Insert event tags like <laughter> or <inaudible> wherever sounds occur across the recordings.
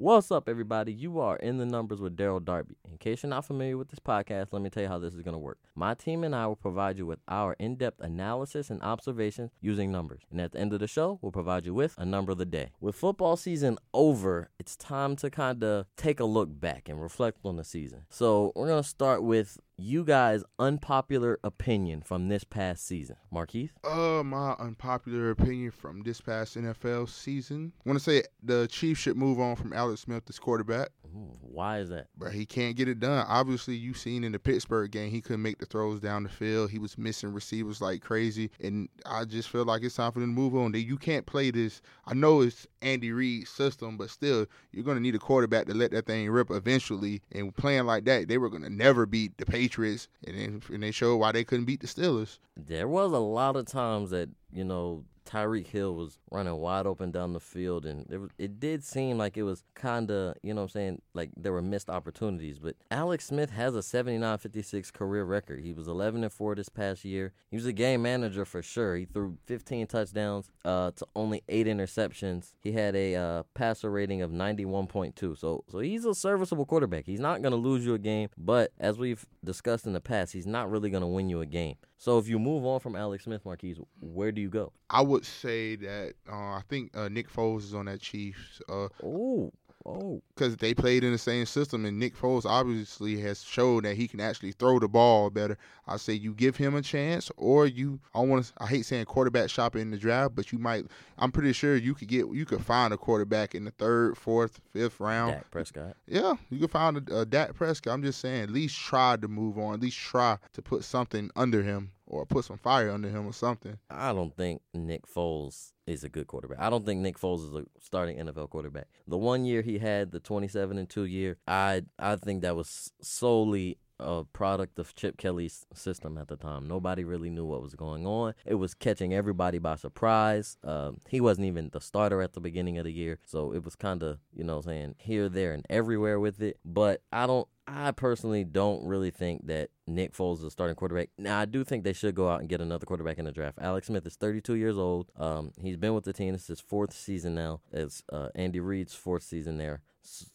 What's up, everybody? You are in the numbers with Daryl Darby. In case you're not familiar with this podcast, let me tell you how this is going to work. My team and I will provide you with our in depth analysis and observations using numbers. And at the end of the show, we'll provide you with a number of the day. With football season over, it's time to kind of take a look back and reflect on the season. So we're going to start with you guys' unpopular opinion from this past season. Marquise? Uh, my unpopular opinion from this past NFL season. I want to say the Chiefs should move on from Alex Smith as quarterback. Why is that? But he can't get it done. Obviously, you seen in the Pittsburgh game, he couldn't make the throws down the field. He was missing receivers like crazy, and I just feel like it's time for them to move on. You can't play this. I know it's Andy Reid's system, but still, you're going to need a quarterback to let that thing rip eventually. And playing like that, they were going to never beat the Patriots, and then and they showed why they couldn't beat the Steelers. There was a lot of times that you know Tyreek Hill was running wide open down the field, and it, it did seem like it was kind of, you know what I'm saying, like there were missed opportunities. But Alex Smith has a 79 56 career record. He was 11 and 4 this past year. He was a game manager for sure. He threw 15 touchdowns uh, to only eight interceptions. He had a uh, passer rating of 91.2. So, so he's a serviceable quarterback. He's not going to lose you a game, but as we've discussed in the past, he's not really going to win you a game. So if you move on from Alex Smith, Marquise, where do you go? I would say that uh, I think uh, Nick Foles is on that Chiefs. Uh, oh, oh, because they played in the same system, and Nick Foles obviously has shown that he can actually throw the ball better. I say you give him a chance, or you. I want to. I hate saying quarterback shopping in the draft, but you might. I'm pretty sure you could get. You could find a quarterback in the third, fourth, fifth round. Dak Prescott. Yeah, you could find a, a Dak Prescott. I'm just saying, at least try to move on. At least try to put something under him or put some fire under him or something. I don't think Nick Foles is a good quarterback. I don't think Nick Foles is a starting NFL quarterback. The one year he had the 27 and 2 year, I I think that was solely a product of Chip Kelly's system at the time. Nobody really knew what was going on. It was catching everybody by surprise. Um, he wasn't even the starter at the beginning of the year, so it was kind of, you know, saying here, there, and everywhere with it. But I don't I personally don't really think that Nick Foles is a starting quarterback. Now, I do think they should go out and get another quarterback in the draft. Alex Smith is 32 years old. Um, he's been with the team. Is his fourth season now. It's uh, Andy Reid's fourth season there.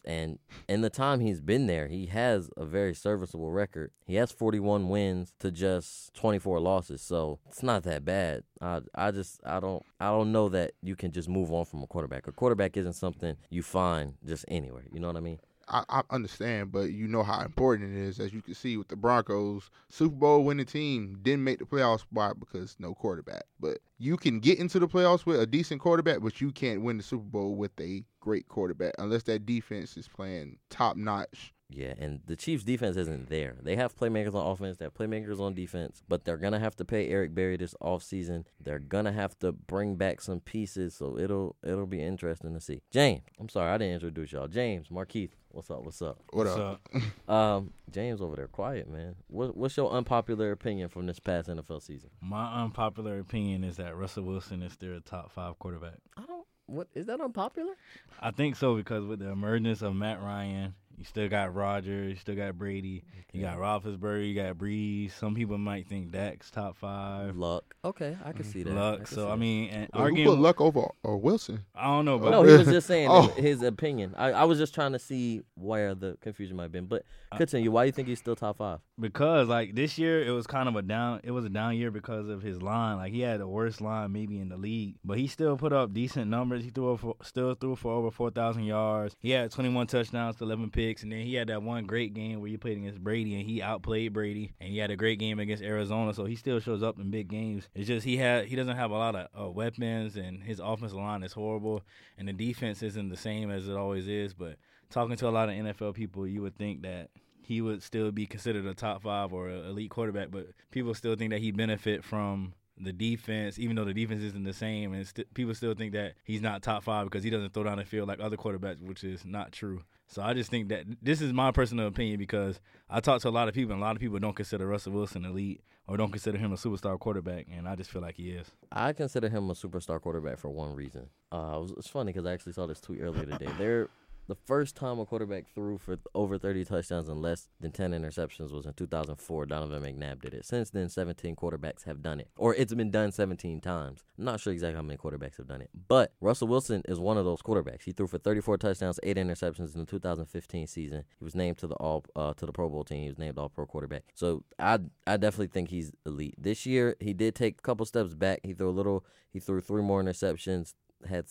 And in the time he's been there, he has a very serviceable record. He has 41 wins to just 24 losses, so it's not that bad. I I just I don't I don't know that you can just move on from a quarterback. A quarterback isn't something you find just anywhere. You know what I mean? I, I, understand, but you know how important it is. As you can see with the Broncos, Super Bowl winning team didn't make the playoff spot because no quarterback. But you can get into the playoffs with a decent quarterback, but you can't win the Super Bowl with a great quarterback unless that defense is playing top notch yeah, and the Chiefs' defense isn't there. They have playmakers on offense, they have playmakers on defense, but they're gonna have to pay Eric Berry this offseason. They're gonna have to bring back some pieces, so it'll it'll be interesting to see. James, I'm sorry I didn't introduce y'all. James, Markeith, what's up? What's up? What what's up? up? <laughs> um, James over there, quiet man. What, what's your unpopular opinion from this past NFL season? My unpopular opinion is that Russell Wilson is still a top five quarterback. I don't. What is that unpopular? I think so because with the emergence of Matt Ryan you still got Rodgers, you still got Brady, okay. you got Roethlisberger, you got Brees. Some people might think Dak's top five. Luck, okay, I can see that. Luck. I so I mean, and well, arguing, who put Luck over or Wilson? I don't know, uh, but no, he was just <laughs> saying oh. his opinion. I, I was just trying to see where the confusion might have been. But uh, continue. Why do you think he's still top five? Because like this year, it was kind of a down. It was a down year because of his line. Like he had the worst line maybe in the league, but he still put up decent numbers. He threw for, still threw for over four thousand yards. He had twenty one touchdowns to eleven picks, and then he had that one great game where he played against Brady and he outplayed Brady, and he had a great game against Arizona. So he still shows up in big games. It's just he had he doesn't have a lot of uh, weapons, and his offensive line is horrible, and the defense isn't the same as it always is. But talking to a lot of NFL people, you would think that he would still be considered a top five or elite quarterback, but people still think that he benefit from the defense, even though the defense isn't the same, and st- people still think that he's not top five because he doesn't throw down the field like other quarterbacks, which is not true. So I just think that this is my personal opinion because I talk to a lot of people, and a lot of people don't consider Russell Wilson elite or don't consider him a superstar quarterback, and I just feel like he is. I consider him a superstar quarterback for one reason. Uh, it's funny because I actually saw this tweet earlier today. There The first time a quarterback threw for over 30 touchdowns and less than 10 interceptions was in 2004. Donovan McNabb did it. Since then, 17 quarterbacks have done it, or it's been done 17 times. I'm not sure exactly how many quarterbacks have done it, but Russell Wilson is one of those quarterbacks. He threw for 34 touchdowns, eight interceptions in the 2015 season. He was named to the all uh, to the Pro Bowl team. He was named All Pro quarterback. So I I definitely think he's elite. This year he did take a couple steps back. He threw a little. He threw three more interceptions. Had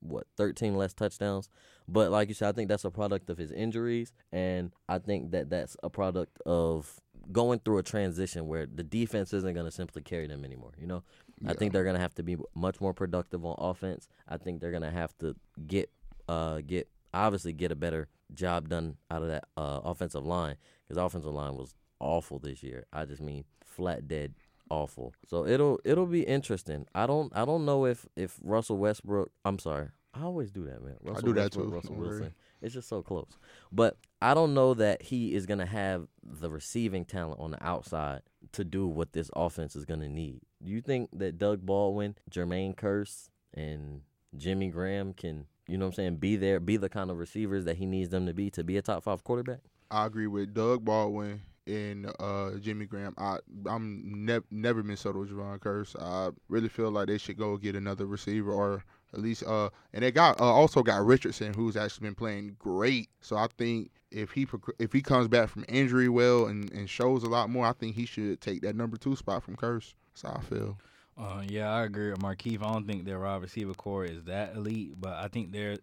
what 13 less touchdowns. But like you said, I think that's a product of his injuries, and I think that that's a product of going through a transition where the defense isn't going to simply carry them anymore. You know, yeah. I think they're going to have to be much more productive on offense. I think they're going to have to get uh get obviously get a better job done out of that uh, offensive line because offensive line was awful this year. I just mean flat dead awful. So it'll it'll be interesting. I don't I don't know if if Russell Westbrook. I'm sorry. I always do that, man. Russell I do Westbrook, that too. Russell Wilson. It's just so close. But I don't know that he is gonna have the receiving talent on the outside to do what this offense is gonna need. Do you think that Doug Baldwin, Jermaine Kearse, and Jimmy Graham can, you know what I'm saying, be there, be the kind of receivers that he needs them to be to be a top five quarterback? I agree with Doug Baldwin and uh, Jimmy Graham. I I'm ne- never been sold with Javon Kearse. I really feel like they should go get another receiver or at least uh and they got uh, also got Richardson who's actually been playing great. So I think if he if he comes back from injury well and, and shows a lot more, I think he should take that number two spot from Kearse. That's how I feel. Uh, yeah, I agree with Markeith. I don't think their wide receiver core is that elite, but I think they're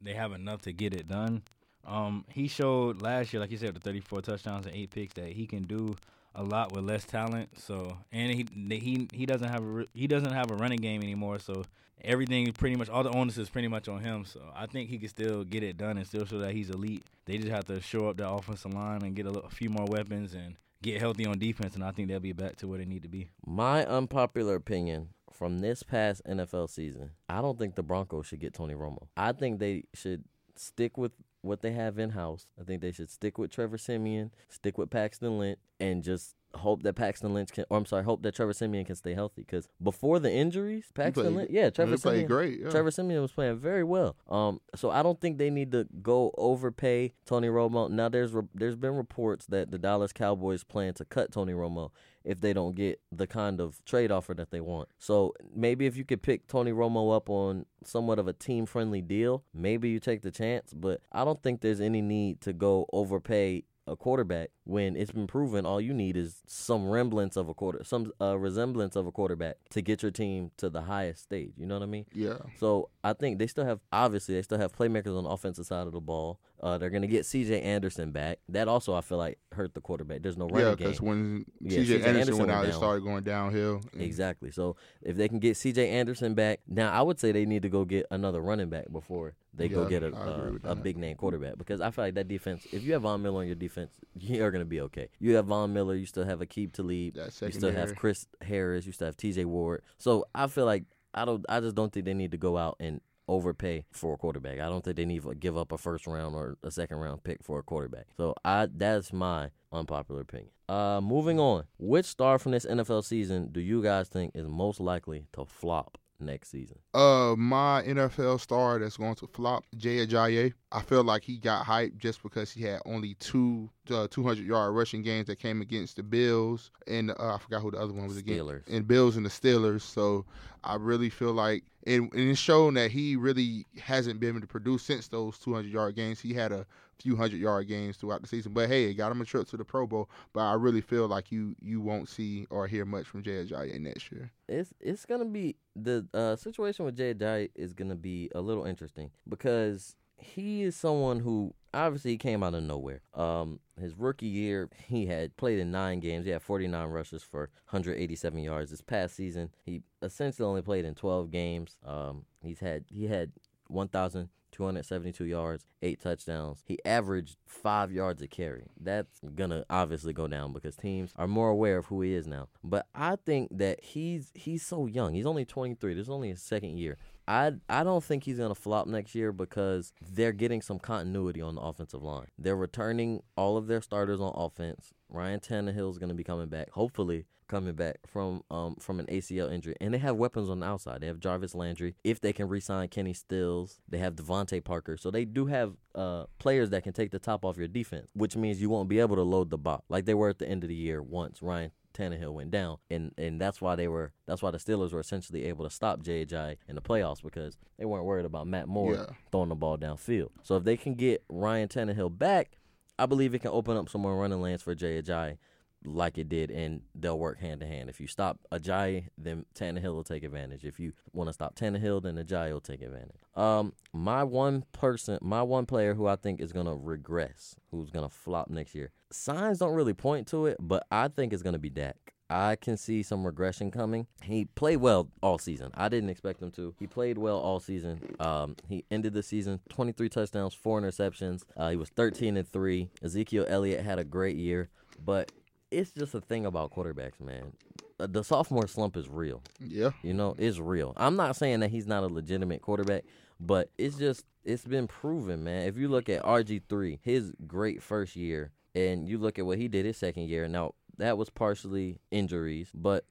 they have enough to get it done. Um, he showed last year, like you said, the 34 touchdowns and eight picks, that he can do a lot with less talent. So, and he he he doesn't have a he doesn't have a running game anymore. So everything pretty much all the onus is pretty much on him. So I think he can still get it done and still show that he's elite. They just have to show up the offensive line and get a, a few more weapons and get healthy on defense, and I think they'll be back to where they need to be. My unpopular opinion from this past NFL season, I don't think the Broncos should get Tony Romo. I think they should stick with what they have in house. I think they should stick with Trevor Siemian, stick with Paxton Lynch, and just hope that Paxton Lynch can, or I'm sorry, hope that Trevor Siemian can stay healthy. Because before the injuries, Paxton played, Lynch, yeah, Trevor Siemian, great. Yeah. Trevor Siemian was playing very well. Um, so I don't think they need to go overpay Tony Romo. Now there's there's been reports that the Dallas Cowboys plan to cut Tony Romo if they don't get the kind of trade offer that they want. So maybe if you could pick Tony Romo up on somewhat of a team friendly deal, maybe you take the chance. But I don't think there's any need to go overpay a quarterback when it's been proven all you need is some remnants of a quarter, some uh, resemblance of a quarterback to get your team to the highest stage. You know what I mean? Yeah. So I think they still have obviously they still have playmakers on the offensive side of the ball. Uh, they're gonna get C.J. Anderson back. That also I feel like hurt the quarterback. There's no running yeah, because when yeah, C.J. Anderson, Anderson, went out, down. it started going downhill. Exactly. So if they can get C.J. Anderson back, now I would say they need to go get another running back before they yeah, go get a a, a big name quarterback because I feel like that defense. If you have Von Miller on your defense, you are gonna be okay. You have Von Miller. You still have Aqib Talib. You still have Chris Harris. You still have T.J. Ward. So I feel like I don't. I just don't think they need to go out and overpay for a quarterback. I don't think they need to give up a first round or a second round pick for a quarterback. So I that's my unpopular opinion. Uh, moving on. Which star from this NFL season do you guys think is most likely to flop next season? Uh, my NFL star that's going to flop, Jay Ajayi. I feel like he got hyped just because he had only two uh, 200 yard rushing games that came against the Bills and uh, I forgot who the other one was against. And Bills and the Steelers. So I really feel like and, and it's shown that he really hasn't been able to produce since those 200 yard games. He had a few hundred yard games throughout the season, but hey, it got him a trip to the Pro Bowl. But I really feel like you you won't see or hear much from Jay Ajayi next year. It's it's gonna be the uh, situation with Jay Ajayi is gonna be a little interesting because he is someone who obviously he came out of nowhere. Um, his rookie year, he had played in nine games. He had 49 rushes for 187 yards. This past season, he essentially only played in 12 games. Um, he's had he had 1,272 yards, eight touchdowns. He averaged five yards a carry. That's gonna obviously go down because teams are more aware of who he is now. But I think that he's he's so young. He's only 23. This is only his second year. I I don't think he's gonna flop next year because they're getting some continuity on the offensive line. They're returning all of their starters on offense. Ryan Tannehill is gonna be coming back, hopefully coming back from um from an ACL injury, and they have weapons on the outside. They have Jarvis Landry. If they can re-sign Kenny Stills, they have DeVante Parker. So they do have uh players that can take the top off your defense, which means you won't be able to load the box like they were at the end of the year once Ryan Tannehill went down, and and that's why they were that's why the Steelers were essentially able to stop J.J. in the playoffs because they weren't worried about Matt Moore Yeah. throwing the ball downfield. So if they can get Ryan Tannehill back, I believe it can open up some more running lanes for J.J. like it did, and they'll work hand to hand. If you stop Ajayi, then Tannehill will take advantage. If you want to stop Tannehill, then Ajayi will take advantage. Um, my one person, my one player who I think is gonna regress, who's gonna flop next year. Signs don't really point to it, but I think it's gonna be Dak. I can see some regression coming. He played well all season. I didn't expect him to. He played well all season. Um, he ended the season 23 touchdowns, four interceptions. Uh, he was 13 and three. Ezekiel Elliott had a great year, but it's just a thing about quarterbacks, man. Uh, The sophomore slump is real. Yeah. You know, it's real. I'm not saying that he's not a legitimate quarterback, but it's just it's been proven, man. If you look at RG3, his great first year, and you look at what he did his second year, now that was partially injuries, but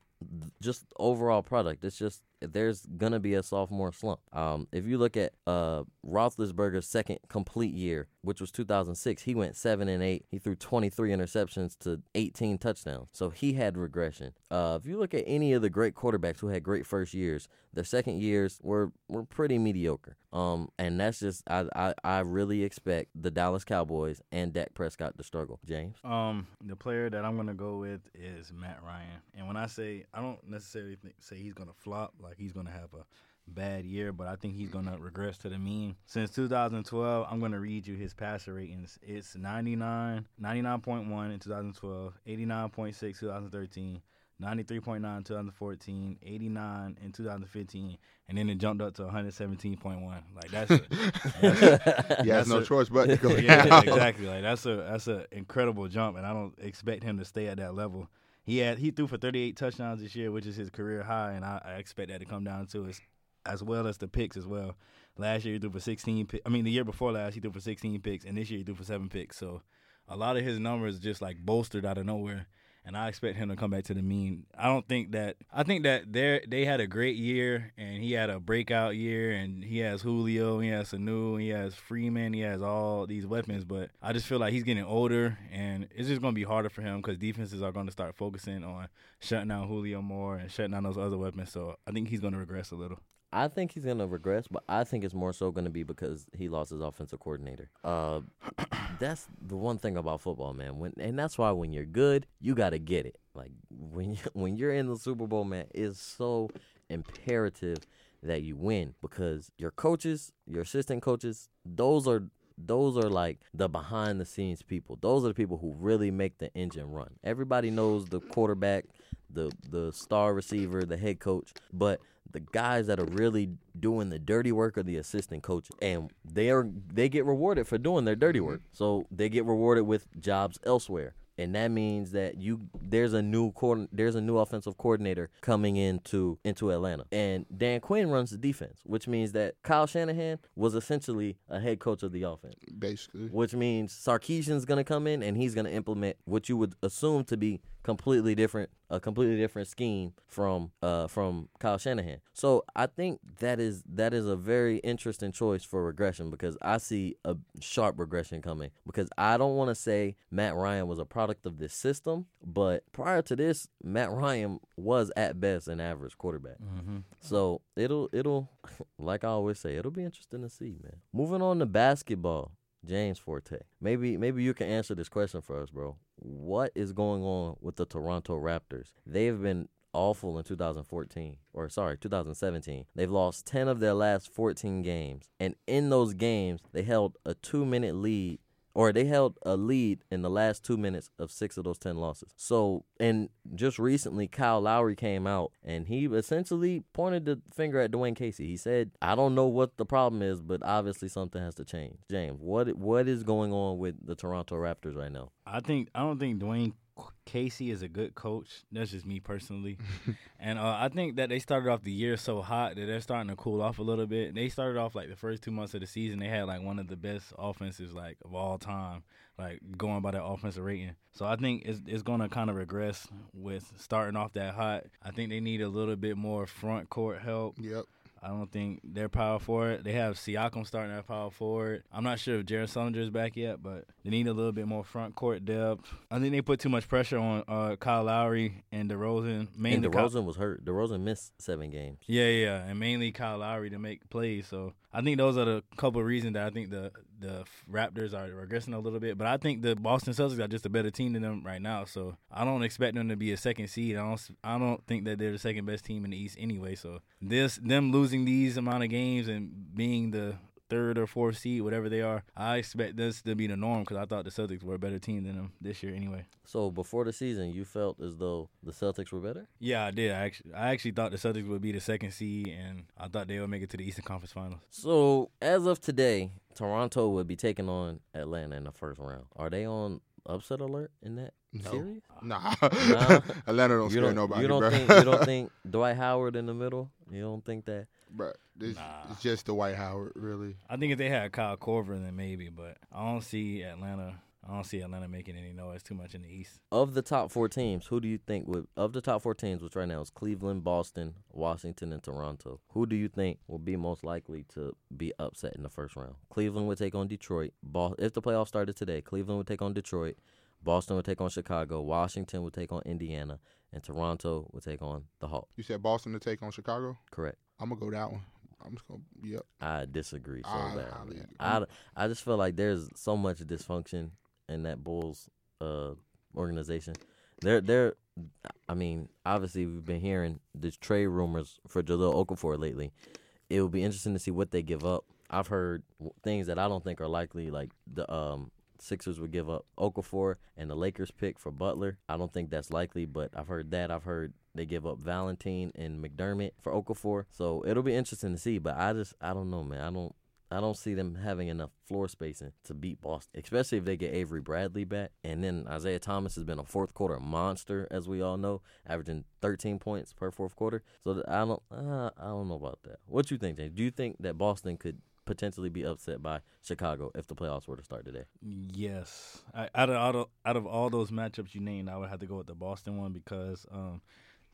just overall product. It's just there's gonna be a sophomore slump. Um, if you look at uh Roethlisberger's second complete year, which was 2006, he went seven and eight. He threw 23 interceptions to 18 touchdowns, so he had regression. Uh, if you look at any of the great quarterbacks who had great first years, their second years were were pretty mediocre. Um, and that's just I I, I really expect the Dallas Cowboys and Dak Prescott to struggle. James. Um, the player that I'm gonna go with is Matt Ryan, and when I say I don't necessarily think, say he's gonna flop, like he's gonna have a bad year, but I think he's gonna regress to the mean. Since 2012, I'm gonna read you his passer ratings. It's 99, 99.1 in 2012, 89.6 2013. 93.9 2014, 89 in 2015, and then it jumped up to 117.1. Like that's, a, that's <laughs> He has no a- choice but to go yeah, down. <laughs> exactly. Like that's a that's an incredible jump, and I don't expect him to stay at that level. He had he threw for 38 touchdowns this year, which is his career high, and I, I expect that to come down to as well as the picks as well. Last year he threw for 16. Pick, I mean, the year before last he threw for 16 picks, and this year he threw for seven picks. So a lot of his numbers just like bolstered out of nowhere. And I expect him to come back to the mean. I don't think that. I think that they they had a great year, and he had a breakout year, and he has Julio, he has Sanu, he has Freeman, he has all these weapons. But I just feel like he's getting older, and it's just going to be harder for him because defenses are going to start focusing on shutting down Julio more and shutting down those other weapons. So I think he's going to regress a little. I think he's gonna regress, but I think it's more so gonna be because he lost his offensive coordinator. Uh, <coughs> that's the one thing about football, man. When and that's why when you're good, you gotta get it. Like when you, <laughs> when you're in the Super Bowl, man, it's so imperative that you win because your coaches, your assistant coaches, those are those are like the behind the scenes people. Those are the people who really make the engine run. Everybody knows the quarterback, the the star receiver, the head coach, but the guys that are really doing the dirty work are the assistant coaches, and they are they get rewarded for doing their dirty work. Mm-hmm. So they get rewarded with jobs elsewhere, and that means that you there's a new coordin- there's a new offensive coordinator coming into into Atlanta, and Dan Quinn runs the defense, which means that Kyle Shanahan was essentially a head coach of the offense Basically. which means Sarkisian's going to come in and he's going to implement what you would assume to be completely different, a completely different scheme from uh from Kyle Shanahan. So I think that is that is a very interesting choice for regression because I see a sharp regression coming because I don't want to say Matt Ryan was a product of this system, but prior to this, Matt Ryan was at best an average quarterback. Mm-hmm. So it'll it'll <laughs> like I always say, it'll be interesting to see, man. Moving on to basketball, James Forte. Maybe maybe you can answer this question for us, bro. What is going on with the Toronto Raptors? They've been awful in 2014 or sorry 2017 they've lost 10 of their last 14 games and in those games they held a two minute lead or they held a lead in the last two minutes of six of those 10 losses. So, and just recently, Kyle Lowry came out and he essentially pointed the finger at Dwayne Casey. He said, I don't know what the problem is, but obviously something has to change. James, what what is going on with the Toronto Raptors right now? I think I don't think Dwayne Casey is a good coach. That's just me personally. <laughs> and uh, I think that they started off the year so hot that they're starting to cool off a little bit. They started off like the first two months of the season, they had like one of the best offenses like of all time, like going by their offensive rating. So I think it's it's going to kind of regress with starting off that hot. I think they need a little bit more front court help. Yep. I don't think they're power forward. They have Siakam starting at power forward. I'm not sure if Jared Sullinger is back yet, but they need a little bit more front court depth. I think they put too much pressure on uh, Kyle Lowry and DeRozan. Mainly and DeRozan Kyle- was hurt. DeRozan missed seven games. Yeah, yeah, and mainly Kyle Lowry to make plays. So I think those are the couple of reasons that I think the the Raptors are regressing a little bit. But I think the Boston Celtics are just a better team than them right now. So I don't expect them to be a second seed. I don't I don't think that they're the second best team in the East anyway. So this them losing these amount of games and being the third or fourth seed, whatever they are. I expect this to be the norm because I thought the Celtics were a better team than them this year anyway. So before the season, you felt as though the Celtics were better? Yeah, I did. I actually, I actually thought the Celtics would be the second seed, and I thought they would make it to the Eastern Conference Finals. So as of today, Toronto would be taking on Atlanta in the first round. Are they on upset alert in that no. series? Nah, nah. <laughs> Atlanta don't you scare don't, nobody. You don't bro. think you don't <laughs> think Dwight Howard in the middle? You don't think that? Bro, it's, nah. it's just Dwight Howard, really. I think if they had Kyle Korver, then maybe, but I don't see Atlanta. I don't see Atlanta making any noise too much in the East. Of the top four teams, who do you think would of the top four teams, which right now is Cleveland, Boston, Washington, and Toronto? Who do you think will be most likely to be upset in the first round? Cleveland would take on Detroit. if the playoffs started today, Cleveland would take on Detroit. Boston would take on Chicago. Washington would take on Indiana, and Toronto would take on the Hawks. You said Boston to take on Chicago. Correct. I'm gonna go that one. I'm just gonna. Yep. I disagree so I, bad. I, I, I just feel like there's so much dysfunction in that Bulls uh, organization. They're they're. I mean, obviously we've been hearing the trade rumors for Jahlil Okafor lately. It will be interesting to see what they give up. I've heard things that I don't think are likely, like the um Sixers would give up Okafor and the Lakers pick for Butler. I don't think that's likely, but I've heard that. I've heard they give up Valentine and McDermott for Okafor. So it'll be interesting to see. But I just I don't know, man. I don't I don't see them having enough floor spacing to beat Boston, especially if they get Avery Bradley back. And then Isaiah Thomas has been a fourth quarter monster, as we all know, averaging 13 points per fourth quarter. So I don't, uh, I don't know about that. What you think, James? Do you think that Boston could potentially be upset by Chicago if the playoffs were to start today? Yes. I, out of out of out of all those matchups you named, I would have to go with the Boston one because um,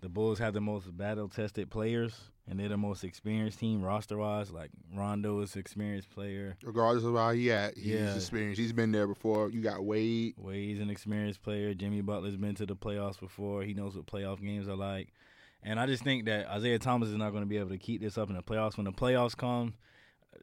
the Bulls have the most battle tested players and they're the most experienced team roster wise. Like Rondo is an experienced player. Regardless of how he at, he's yeah. experienced. He's been there before. You got Wade. Wade's an experienced player. Jimmy Butler's been to the playoffs before. He knows what playoff games are like. And I just think that Isaiah Thomas is not going to be able to keep this up in the playoffs. When the playoffs come,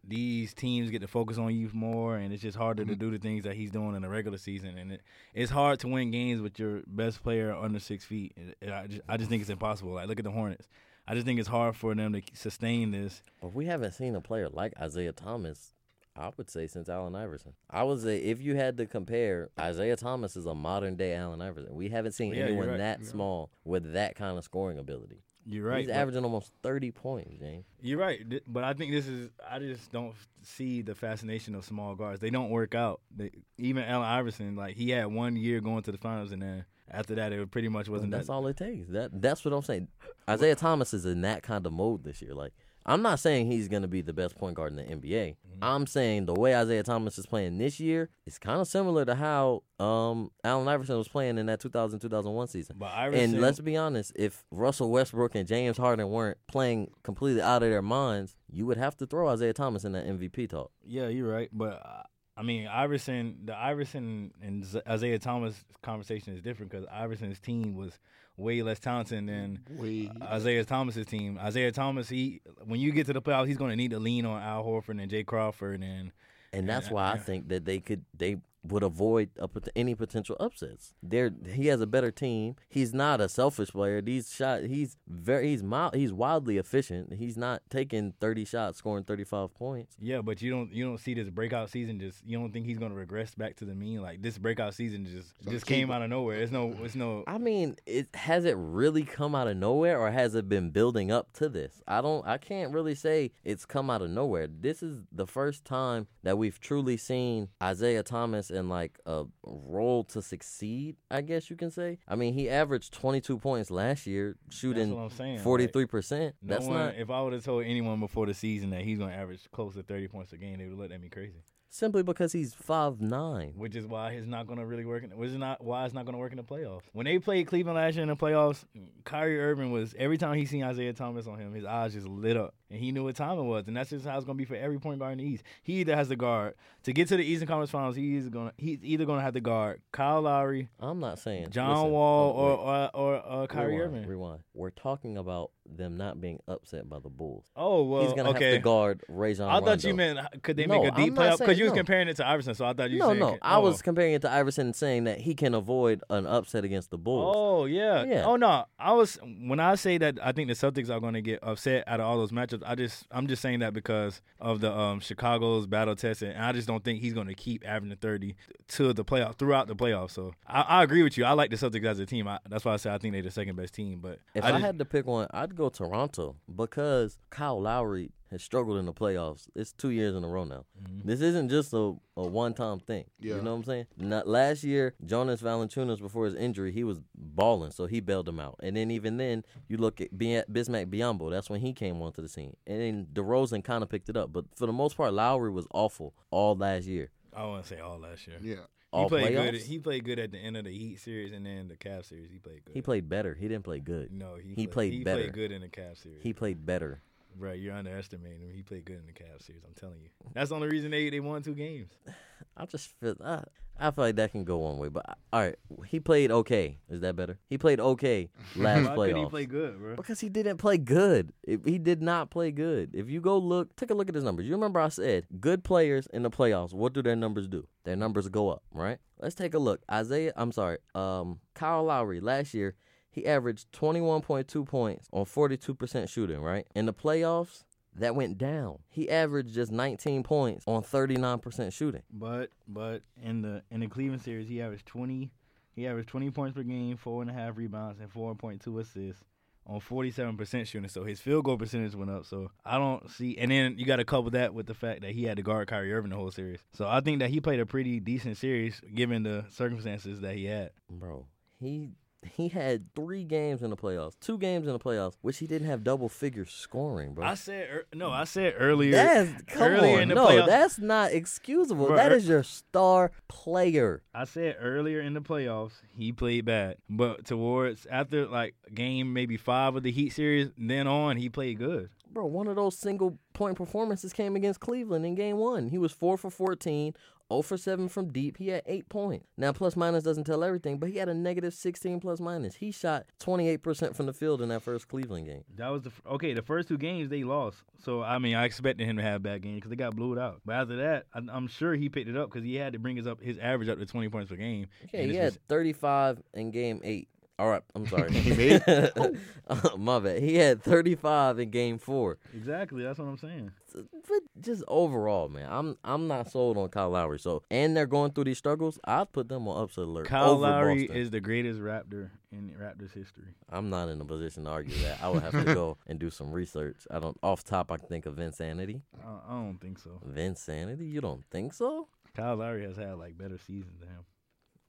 these teams get to focus on you more, and it's just harder mm-hmm. to do the things that he's doing in the regular season. And it, it's hard to win games with your best player under six feet. I just, I just think it's impossible. Like look at the Hornets. I just think it's hard for them to sustain this. But we haven't seen a player like Isaiah Thomas. I would say since Allen Iverson. I would say if you had to compare, Isaiah Thomas is a modern day Allen Iverson. We haven't seen yeah, anyone right. that yeah. small with that kind of scoring ability. You're right. He's averaging almost 30 points, James. You're right, but I think this is. I just don't see the fascination of small guards. They don't work out. They, even Allen Iverson, like he had one year going to the finals, and then after that, it pretty much wasn't. Well, that's that. all it takes. That that's what I'm saying. Isaiah Thomas is in that kind of mode this year. Like I'm not saying he's going to be the best point guard in the NBA. Mm-hmm. I'm saying the way Isaiah Thomas is playing this year is kind of similar to how um, Allen Iverson was playing in that 2000-2001 season. But Iverson, and let's be honest, if Russell Westbrook and James Harden weren't playing completely out of their minds, you would have to throw Isaiah Thomas in that MVP talk. Yeah, you're right. But uh, I mean, Iverson, the Iverson and Isaiah Thomas conversation is different because Iverson's team was – way less talented than way. Uh, Isaiah Thomas's team. Isaiah Thomas, he when you get to the playoffs, he's going to need to lean on Al Horford and Jae Crowder and. And that's and, why I uh, think that they could they would avoid a, any potential upsets. There, he has a better team. He's not a selfish player. These shot, he's very, he's mild, he's wildly efficient. He's not taking thirty shots, scoring thirty five points. Yeah, but you don't, you don't see this breakout season. Just you don't think he's going to regress back to the mean. Like this breakout season just so just came out of nowhere. There's no, it's no. I mean, it has it really come out of nowhere, or has it been building up to this? I don't, I can't really say it's come out of nowhere. This is the first time that we've truly seen Isaiah Thomas in like a role to succeed. I guess you can say. I mean, he averaged 22 points last year, shooting That's what I'm saying. like, 43 percent. no That's one- not If I would have told anyone before the season that he's going to average close to 30 points a game, they would have looked at me crazy. Simply because he's five nine. Which is why it's not going to really work. In, which is not why it's not going to work in the playoffs. When they played Cleveland last year in the playoffs, Kyrie Irving was every time he seen Isaiah Thomas on him, his eyes just lit up, and he knew what time it was. And that's just how it's going to be for every point guard in the East. He either has the guard to get to the Eastern Conference Finals. He's going he's either going to have the guard Kyle Lowry, I'm not saying John listen, Wall, oh, or or, or uh, Kyrie rewind, Irving. Rewind. We're talking about them not being upset by the Bulls. Oh well, He's gonna okay. have to guard Rajon I thought you meant could they No, make a deep playoff? Because you was comparing it to Iverson, so I thought you. No, no. I oh. was comparing it to Iverson and saying that he can avoid an upset against the Bulls. Oh yeah. Yeah. Oh no. I was when I say that I think the Celtics are going to get upset out of all those matchups. I just I'm just saying that because of the um Chicago's battle test, and I just don't think he's going to keep averaging thirty to the playoff throughout the playoffs. So I, I agree with you. I like the Celtics as a team. I, that's why I say I think they're the second best team. But If I, I, had to pick one, I'd go Toronto because Kyle Lowry has struggled in the playoffs. It's two years in a row now. Mhm. This isn't just a, a one time thing. Yeah. You know what I'm saying? Not, last year, Jonas Valanciunas, before his injury, he was balling, so he bailed him out. And then even then, you look at Bi- Bismack Biyombo. That's when he came onto the scene. And then DeRozan kind of picked it up. But for the most part, Lowry was awful all last year. I want to say all last year. Yeah. All he played playoffs? good. He played good at the end of the Heat series and then the Cavs series. He played good. He played better. He didn't play good. No, he, he played, played he better. played good in the Cavs series. He played better. Right, you're underestimating him. He played good in the Cavs series. I'm telling you. That's the only reason they, they won two games. <sighs> I just feel I, I feel like that can go one way, but all right, he played okay. Is that better? He played okay <laughs> last Why couldn't he play good, bro? because he didn't play good. If he did not play good. If you go look, take a look at his numbers. You remember I said good players in the playoffs. What do their numbers do? Their numbers go up, right? Let's take a look. Isaiah, I'm sorry, um, Kyle Lowry last year. He averaged 21.2 points on 42% shooting, right? In the playoffs, that went down. He averaged just 19 points on 39% shooting. But but in the in the Cleveland series, he averaged twenty. He averaged twenty points per game, four and a half rebounds, and four point two assists on forty seven percent shooting. So his field goal percentage went up. So I don't see. And then you got to couple that with the fact that he had to guard Kyrie Irving the whole series. So I think that he played a pretty decent series given the circumstances that he had. Bro, he he had three games in the playoffs, two games in the playoffs, which he didn't have double figure scoring, bro. I said ear- no. I said earlier. That's come earlier on, in the no, playoffs- that's not excusable. Bro, that er- your star player. I said earlier in the playoffs he played bad, but towards after like game maybe five of the Heat series, then on he played good. Bro, one of those single point performances came against Cleveland in game one. He was four for 14, 0 for 7 from deep. He had eight points. Now, plus minus doesn't tell everything, but he had a negative 16 plus minus. He shot 28% from the field in that first Cleveland game. That was the okay. The first two games they lost, so I mean I expected him to have bad games because they got blued out. But after that, I, I'm sure he picked it up because he had to bring his up his average up to 20 points per game. Okay, he had was- 35 in game eight. All right, I'm sorry. He made Uh, My bad. He had 35 in game four. exactly. That's what I'm saying. But just overall, man, I'm I'm not sold on Kyle Lowry. So, and they're going through these struggles. I'd put them on upset alert. Kyle Lowry Boston. is the greatest Raptor in Raptors history. I'm not in a position to argue that. I would have to go <laughs> and do some research. I don't. Off top, I can think of Vinsanity. I, I don't think so. Vinsanity? You don't think so? Kyle Lowry has had like better seasons than him.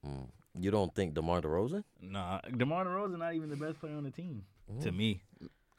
Mm. You don't think DeMar DeRozan? Nah, DeMar DeRozan not even the best player on the team to Mm. me.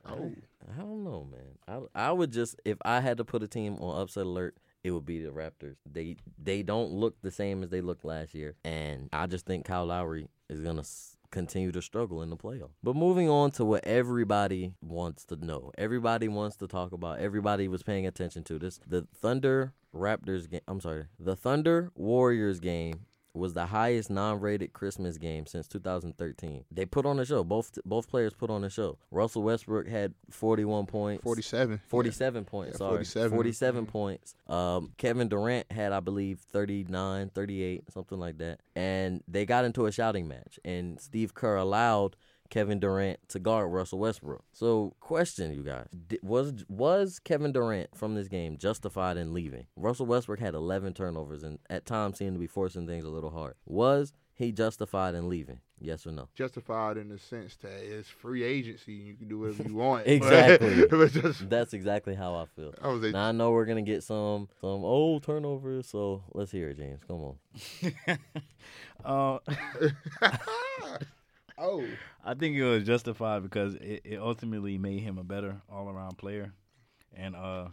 Oh, I don't know, man. I I would just if I had to put a team on upset alert, it would be the Raptors. They they don't look the same as they looked last year, and I just think Kyle Lowry is gonna s- continue to struggle in the playoffs. But moving on to what everybody wants to know, everybody wants to talk about. Everybody was paying attention to this. The Thunder Raptors game. I'm sorry, the Thunder Warriors game was the highest non-rated Christmas game since 2013. They put on a show. Both both players put on a show. Russell Westbrook had 41 points. 47. 47 points, Yeah, sorry. 47. 47 points. Um, Kevin Durant had, I believe, 39, 38, something like that. And they got into a shouting match. And Steve Kerr allowed Kevin Durant to guard Russell Westbrook. So, question, you guys: was was Kevin Durant from this game justified in leaving? Russell Westbrook had 11 turnovers and at times seemed to be forcing things a little hard. Was he justified in leaving? Yes or no? Justified in the sense that it's free agency. You can do whatever you want. <laughs> Exactly. <laughs> But just, That's exactly how I feel. I was a, Now I know we're gonna get some some old turnovers, so let's hear it, James. Come on. <laughs> Uh, oh, I think it was justified because it, it ultimately made him a better all around player. And uh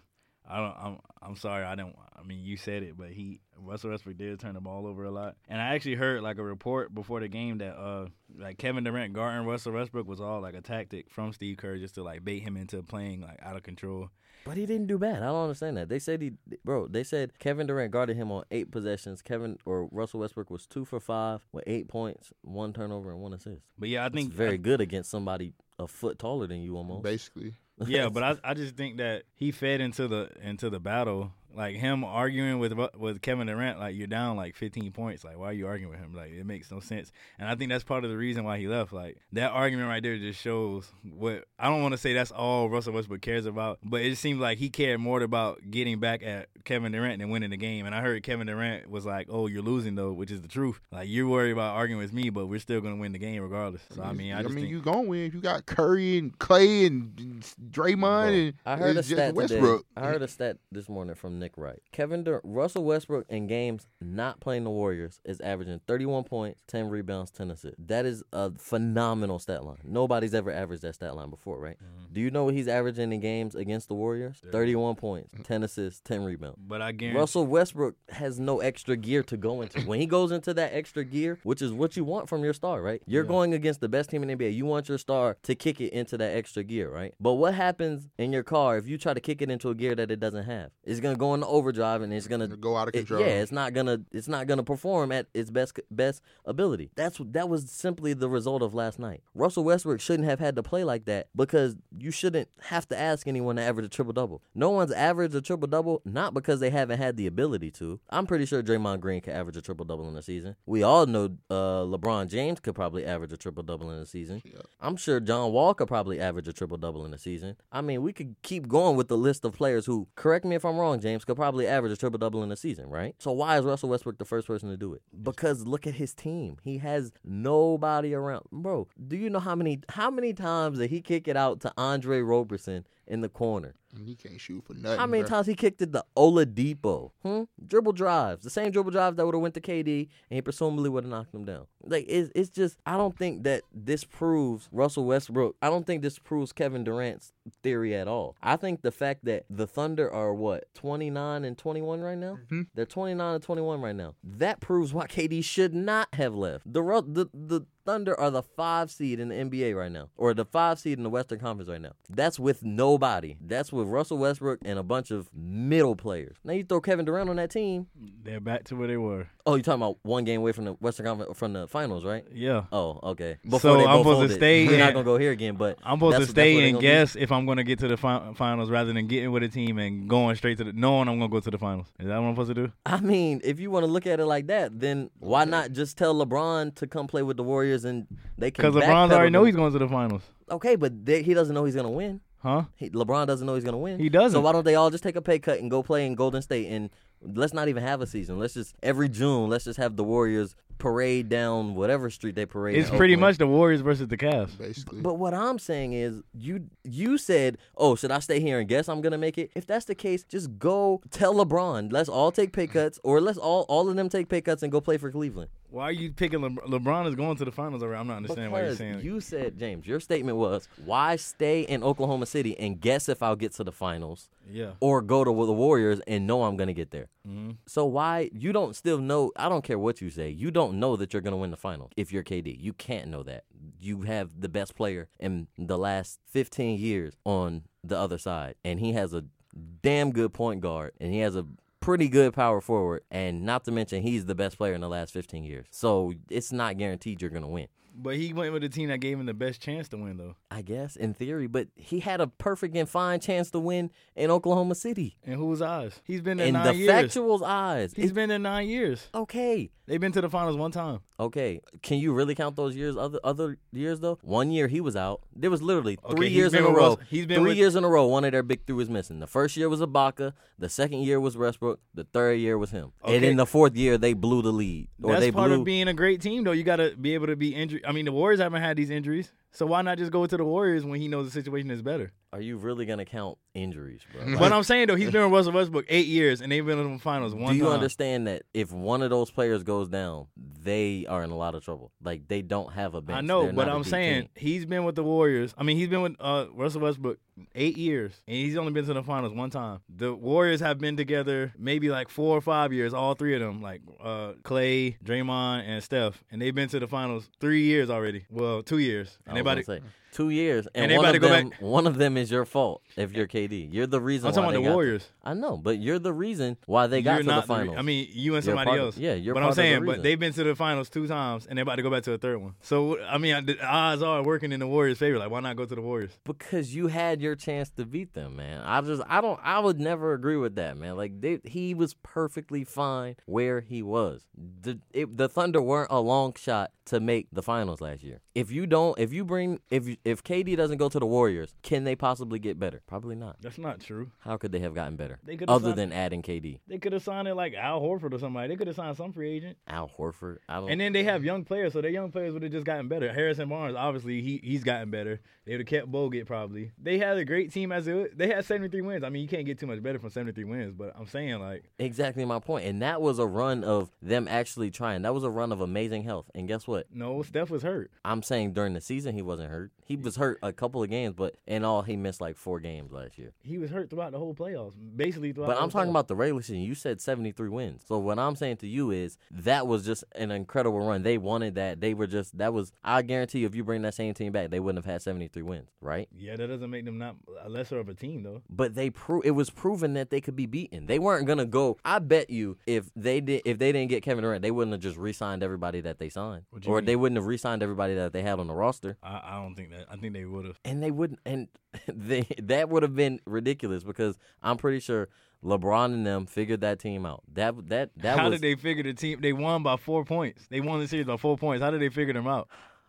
I don't I'm I'm sorry, I don't I mean you said it, but he Russell Westbrook did turn the ball over a lot. And I actually heard like a report before the game that uh like Kevin Durant guarding Russell Westbrook was all like a tactic from Steve Kerr just to like bait him into playing like out of control. But he didn't do bad. I don't understand that. They said he, bro. They said Kevin Durant guarded him on eight possessions. Kevin or Russell Westbrook was two for five with eight points, one turnover, and one assist. But yeah, I It's think very good against somebody a foot taller than you almost. basically. yeah, <laughs> but I I just think that he fed into the into the battle. Like him arguing with with Kevin Durant, like you're down like 15 points. Like why are you arguing with him? Like it makes no sense. And I think that's part of the reason why he left. Like that argument right there just shows what I don't want to say that's all Russell Westbrook cares about, but it seems like he cared more about getting back at Kevin Durant than winning the game. And I heard Kevin Durant was like, "Oh, you're losing though," which is the truth. Like you're worried about arguing with me, but we're still gonna win the game regardless. So I mean, I just mean, think you gonna win. if You got Curry and Clay and, and Draymond Bro, and I heard a stat Westbrook. today. I heard a stat this morning from Nick Wright. Kevin Dur- Russell Westbrook in games not playing the Warriors is averaging 31 points, 10 rebounds, 10 assists. That is a phenomenal stat line. Nobody's ever averaged that stat line before, right? Mm-hmm. Do you know what he's averaging in games against the Warriors? 31 points, 10 assists, 10 rebounds. but I guarantee Russell Westbrook has no extra gear to go into. When he goes into that extra gear, which is what you want from your star, right? You're going against the best team in the NBA. You want your star to kick it into that extra gear, right? But what happens in your car if you try to kick it into a gear that it doesn't have? It's gonna go into overdrive and it's gonna Go out of it- control. yeah, it's not gonna it's not gonna perform at its best best ability. That's that was simply the result of last night. Russell Westbrook shouldn't have had to play like that because you shouldn't have to ask anyone to average a triple double. No one's averaged a triple double not because they haven't had the ability to. I'm pretty sure Draymond Green could average a triple double in a season. We all know uh, LeBron James could probably average a triple double in a season. I'm sure John Wall could probably average a triple double in a season. I mean, we could keep going with the list of players who, correct me if I'm wrong, James, could probably average a triple double in a season, right? So why is Russell Westbrook the first person to do it? Because look at his team. He has nobody around. Bro, do you know how many how many times did he kick it out to Andre Roberson in the corner? And he can't shoot for nothing. How many bruh. times he kicked it to Oladipo? Hmm? Dribble drives, the same dribble drives that would have went to KD, and he presumably would have knocked him down. Like it's, it's just I don't think that this proves Russell Westbrook. I don't think this proves Kevin Durant's theory at all. I think the fact that the Thunder are what twenty nine and twenty one right now. Mm-hmm. They're twenty nine and twenty one right now. That proves why KD should not have left. The the the Thunder are the five seed in the NBA right now, or the five seed in the Western Conference right now. That's with nobody. That's with Russell Westbrook and a bunch of middle players. Now you throw Kevin Durant on that team. they're back to where they were. Oh, you talking about one game away from the Western Conference from the finals, right? Yeah. Oh, okay. So I'm supposed to stay We're not gonna go here again, but I'm supposed to stay and gonna do. guess if I'm going to get to the fi- finals rather than getting with a team and going straight to the knowing I'm going to go to the finals. Is that what I'm supposed to do? I mean, if you want to look at it like that, then why not just tell LeBron to come play with the Warriors and they can? Because LeBron already know he's going to the finals, Okay, but they, he doesn't know he's gonna win. huh? He, LeBron doesn't know he's gonna win. He doesn't. So why don't they all just take a pay cut and go play in Golden State and let's not even have a season. Let's just every June, let's just have the Warriors parade down whatever street they parade. It's in pretty Oakland. much the Warriors versus the Cavs. Basically. But what I'm saying is, you you said, "Oh, should I stay here and guess I'm gonna make it?" If that's the case, just go tell LeBron. Let's all take pay cuts, or let's all all of them take pay cuts and go play for Cleveland. Why are you picking Le- LeBron is going to the finals already? I'm not understanding why you're Because saying you said, James, your statement was, "Why stay in Oklahoma City and guess if I'll get to the finals, Yeah. or go to the Warriors and know I'm gonna get there." Mhm. So why you don't still know? I don't care what you say. You don't know that you're gonna win the final if you're KD. You can't know that. You have the best player in the last 15 years on the other side, and he has a damn good point guard, and he has a pretty good power forward, and not to mention he's the best player in the last 15 years. So it's not guaranteed you're gonna win. But he went with a team that gave him the best chance to win, though. I guess in theory, but he had a perfect and fine chance to win in Oklahoma City. In whose eyes? He's been there In nine the years. factual's eyes, He's it's been there nine years. okay. They've been to the finals one time. Okay, can you really count those years? Other other years though. One year he was out. There was literally Okay, three years in a row. He's been three with- years in a row. One of their big three was missing. The first year was Ibaka. The second year was Westbrook. The third year was him. And in the fourth year they blew the lead, or That's they part blew. of being a great team, though. You got to be able to be injured. I mean, the Warriors haven't had these injuries, so why not just go to the Warriors when he knows the situation is better? Are you really gonna count injuries, bro? But I'm saying though, he's been with Russell Westbrook eight years, and they've been in the finals one time. Do you time. understand that if one of those players goes down, they are in a lot of trouble? Like they don't have a bench. I know, They're but not a I'm saying team. he's been with the Warriors. I mean, he's been with uh, Russell Westbrook eight years, and he's only been to the finals one time. The Warriors have been together maybe like four or five years, all three of them, like uh, Clay, Draymond, and Steph, and they've been to the finals three years already. Well, two years. And I was everybody, gonna say, two years, and, And one of go them, back- one of them is your fault if you're KD. You're the reason. I'm talking about the Warriors. I know, but you're the reason why they got you're to the finals. re- I mean, you and somebody of- else. yeah, you're But I'm the saying, but they've been to the finals two times, and they're about to go back to a third one. So I mean, the odds are working in the Warriors' favor. Like, why not go to the Warriors? because you had your chance to beat them, man. I just, I don't, I would never agree with that, man. Like they, he was perfectly fine where he was. The it, the Thunder weren't a long shot to make the finals last year. If you don't, if you bring, if you- if KD doesn't go to the Warriors, can they possibly get better? Probably not. That's not true. How could they have gotten better They could've other signed- than adding KD? They could have signed it like Al Horford or somebody. They could have signed some free agent. Al Horford. I don't. And then they have young players, so their young players would have just gotten better. Harrison Barnes, obviously, he he's gotten better. They would have kept Bogut probably. They had a great team as it. They had 73 wins. I mean, you can't get too much better from 73 wins, but I'm saying like Exactly my point. And that was a run of them actually trying. That was a run of amazing health. And guess what? no, Steph was hurt. I'm saying during the season he wasn't hurt. He was hurt a couple of games, but in all he missed like four games last year. He was hurt throughout the whole playoffs, basically throughout. But I'm talking playoffs. about the regular season. You said 73 wins. So what I'm saying to you is that was just an incredible run. They wanted that. They were just that was. I guarantee you, if you bring that same team back, they wouldn't have had 73 wins, right? Yeah, that doesn't make them not a lesser of a team though. But they pro- it was proven that they could be beaten. They weren't gonna go. I bet you if they did if they didn't get Kevin Durant, they wouldn't have just re-signed everybody that they signed, or mean? they wouldn't have re-signed everybody that they had on the roster. I, I don't think that. I think they would have. and they wouldn't and <laughs> they that would have been ridiculous because I'm pretty sure LeBron and them figured that team out. That that that How was did they figure the team? They won by four points. They won the series by four points. How did they figure them out?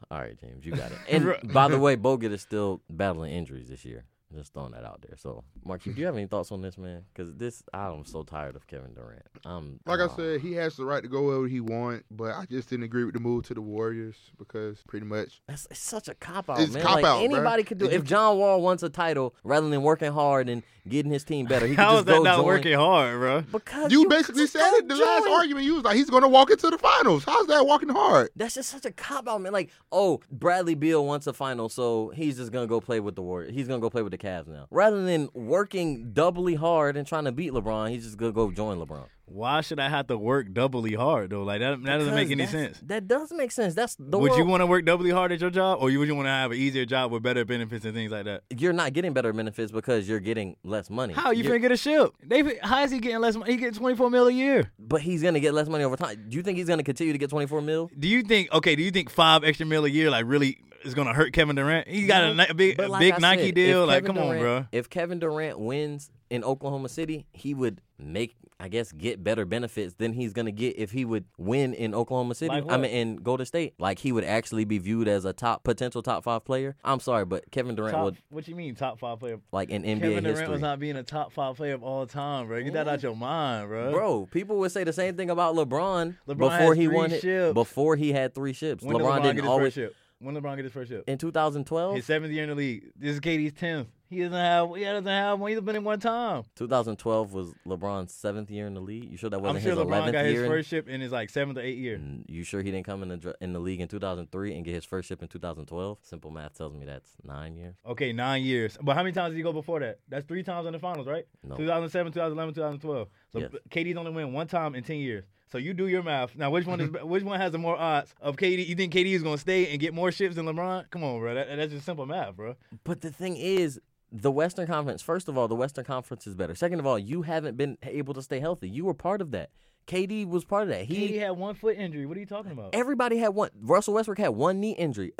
all right, James, you got it. And <laughs> by the way, Bogut is still battling injuries this year. Just throwing that out there. So, Mark, do you have any thoughts on this, man? Because this, I'm so tired of Kevin Durant. I'm Like I uh, said, he has the right to go wherever he want, but I just didn't agree with the move to the Warriors because pretty much That's it's such a cop out, man. cop like out, bruh. anybody could do. it. If John Wall wants a title, rather than working hard and getting his team better, he could How just is that go not join. working hard, bro? Because you could basically said it the last argument. You was like, he's going to walk into the finals. How's that walking hard? That's just such a cop out, man. Like, oh, Bradley Beal wants a final, so he's just gonna go play with the Warriors. He's gonna go play with the Cavs now, rather than working doubly hard and trying to beat LeBron. He's just gonna go join LeBron. Why should I have to work doubly hard though? Like that, that doesn't make any sense. That does make sense. That's the would you want to work doubly hard at your job, or you would you want to have an easier job with better benefits and things like that? You're not getting better benefits because you're getting less money. How you You're- finna get a ship? They, how is he getting less? money? He getting twenty four mil a year. But he's gonna get less money over time. Do you think he's gonna continue to get 24 mil? Do you think? Okay, do you think five extra mil a year like really is gonna hurt Kevin Durant? He got a, ni- big a like big I Nike said, deal. Like, Kevin come on, bro. If Kevin Durant wins in Oklahoma City, he would make, I guess, get better benefits than he's gonna get if he would win in Oklahoma City. Like I mean, in Golden State, like he would actually be viewed as a top potential top five player. I'm sorry, but Kevin Durant Top, would what you mean top five player? like in NBA Kevin Durant history. was not being a top five player of all time, bro. Get that out your mind, bro. Bro, people would say the same thing about LeBron, LeBron before he won it. ships. Before he had three ships, when LeBron, LeBron didn't always. ship? When LeBron get his first ship? In 2012, His seventh year in the league. This is KD's tenth. He doesn't have. He doesn't have one. He's been in one time. 2012 was LeBron's seventh year in the league. You sure that wasn't I'm sure his LeBron 11th got his first ship in his like seventh or eighth year. You sure he didn't come in the in the league in 2003 and get his first ship in 2012? Simple math tells me that's nine years. Okay, nine years. But how many times did he go before that? That's three times in the finals, right? No. 2007, 2011, 2012. So Yes. KD's only win one time in ten years. So you do your math. Now, which one is <laughs> which one has the more odds of KD? You think KD is gonna stay and get more ships than LeBron? Come on, bro. That, that's just simple math, bro. But the thing is, the Western Conference. First of all, the Western Conference is better. Second of all, you haven't been able to stay healthy. You were part of that. KD was part of that. He He had one foot injury. What are you talking about? everybody had one. Russell Westbrook had one knee injury.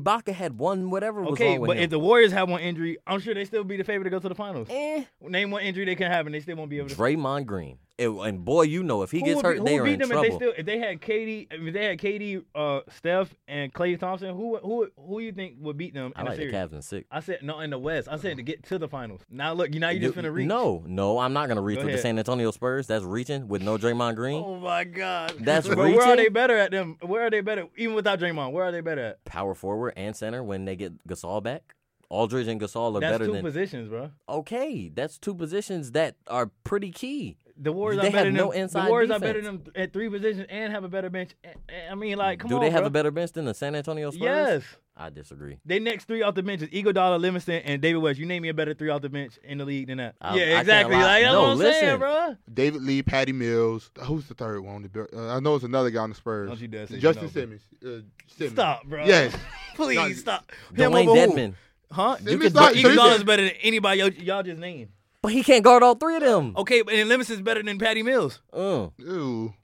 Ibaka had one. Whatever was Okay, but him. if the Warriors have one injury, I'm sure they still be the favorite to go to the finals. eh, Name one injury they can have, and they still won't be able to. Draymond Green. It- and boy, you know if he Who gets hurt, be, they are beat in them trouble. if they still if they had KD if they had KD, uh, Steph and Klay Thompson. Who who who you think would beat them in I like the? Cavs in six. I said no in the West. I said to get to the finals. Now look, you now you just finna reach. No, no, I'm not gonna reach Go with the. San Antonio Spurs. That's reaching with no Draymond Green. Oh my God. That's but where are they better at them? Where are they better? Even without Draymond, where are they better at? Power forward and center when they get Gasol back. Aldridge and Gasol are That's better two than. positions, bro. okay, that's two positions that are pretty key. The Warriors They are better have than no them. inside The Warriors are better than them at three positions and have a better bench. And- and- I mean, like, come Do on, they have bro. a better bench than the San Antonio Spurs? Yes. I disagree. They next three off the bench is Iguodala, Livingston, and David West. You name me a better three off the bench in the league than that. I- I yeah, can't exactly. Like, that's No, what I'm saying, listen. bro. David Lee, Patty Mills. Who's the third one? Uh, I know it's another guy on the Spurs. Don't you dare say Justin you know, Simmons. Uh, Simmons. Stop, bro. Yes. <laughs> Please stop. Him Dewayne over who? Dedmon. Huh? Simmons could- not- you so you Iguodala's said- better than anybody y'all, y'all just named. But he can't guard all three of them. Okay, but and Livingston's better than Patty Mills. Uh. Ooh.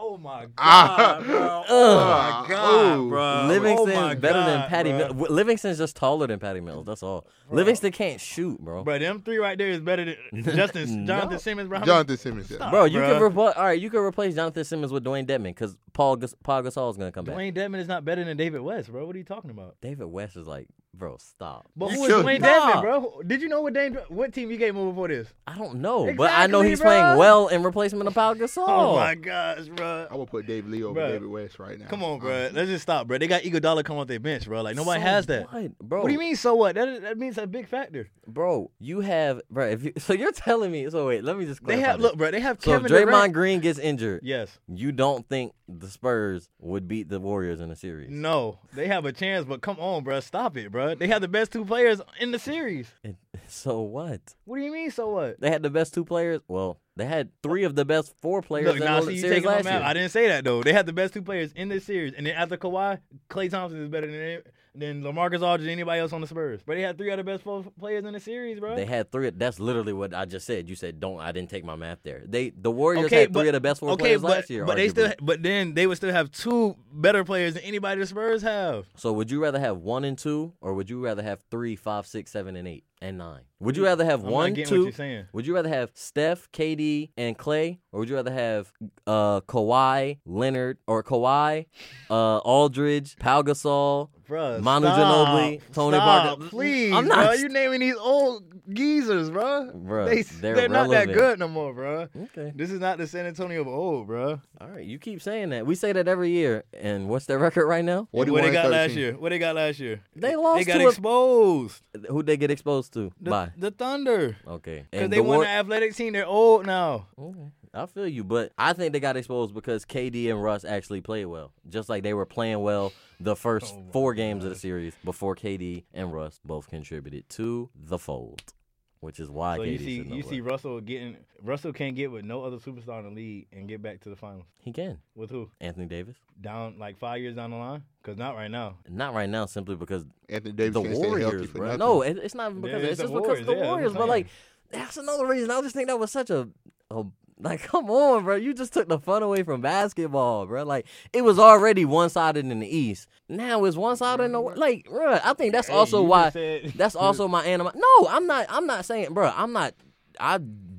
Oh my god, Ah. bro. <laughs> Oh Oh Ah. my god, Ooh. bro. Livingston's oh my better than Patty bro. Mills. Livingston's just taller than Patty Mills. That's all. Livingston can't shoot, bro. Bro, them three right there is better than <laughs> Justin, No. Jonathan Simmons, bro. Jonathan Simmons. Yeah. Stop. Bro, you bruh. can replace. All right, you can replace Jonathan Simmons with Dewayne Dedmon because Paul Gas- Paul Gasol is gonna come back. Dewayne Dedmon is not better than David West, bro. What are you talking about? David West is like, bro, stop. But who is killed Dewayne me. Dedmon, bro? Did you know what Dane, what team you gave him before this? I don't know, but I know Exactly, he's bro. playing well in replacement of Paul <laughs> oh Gasol. Oh, my gosh, bro. I would put David Lee over Bruh. David West right now. Come on, bro. Uh-huh. Let's just stop, bro. They got Iguodala come off their bench, bro. Like nobody So has that. what, bro. What do you mean? So what? That that means a big factor. bro? You have, bro. If you, <laughs> so, you're telling me. So wait, let me just. They clarify have this. look, bro. They have So if Kevin Draymond Durant. Green gets injured, Yes. you don't think the Spurs would beat the Warriors in a series? No, they have a chance, but come on, bro. Stop it, bro. They have the best two players in the series. <laughs> It- so what? What do you mean? So what? They had the best two players. Well, they had three of the best four players Look, in now the series last year. I didn't say that though. They had the best two players in this series, and then after Kawhi, Klay Thompson is better than than LaMarcus Aldridge anybody else on the Spurs. But they had three of the best four players in the series, bro. They had three. That's literally what I just said. You said don't. I didn't take my math there. They the Warriors okay, had three but, of the best four okay, players but, last year. But they still, but then they would still have two better players than anybody the Spurs have. So would you rather have one and two, or would you rather have three, five, six, seven, and eight, and nine? Would you rather have I'm one, not two? what you're saying. Would you rather have Steph, KD, and Clay, or would you rather have uh Kawhi, Leonard, or Kawhi, uh Aldridge, Pau Gasol, Bruh, Manu stop, Ginobili, Tony stop, Parker. Please, I'm not. bro. not- You naming these old geezers, bro. Bruh, they, they're they're not that good no more, bro. Okay. This is not the San Antonio of old, bro. All right, you keep saying that. We say that every year. And what's their <laughs> record right now? What, 41 they and got last year? What they got last year? They lost They got to a- exposed. Who'd they get exposed to? The, By. the Thunder. Okay. Because they the won War- the athletic team. They're old now. Okay. I feel you, but I think they got exposed because KD and Russ actually played well. Just like they were playing well the first Oh four games of the series before KD and Russ both contributed to the fold, which is why So KD you see, should know you what- see Russell getting Russell can't get with no other superstar in the league and get back to the finals he can. with who? Anthony Davis. Down like five years down the line? Because not right now. Not right now, simply because Anthony Davis the can't stay healthy Warriors, bro. No, it, it's not even because Yeah, it's it's the just because of the Warriors, yeah, Warriors. But like, that's another reason. I just think that was such a, a like, <laughs> come on, bro. You just took the fun away from basketball, bro. Like, it was already one sided in the East. Now it's one sided in the West. Like, bro, I think that's Hey, also why. said- That's <laughs> also my anima. No, I'm not. I'm not saying, bro. I'm not. I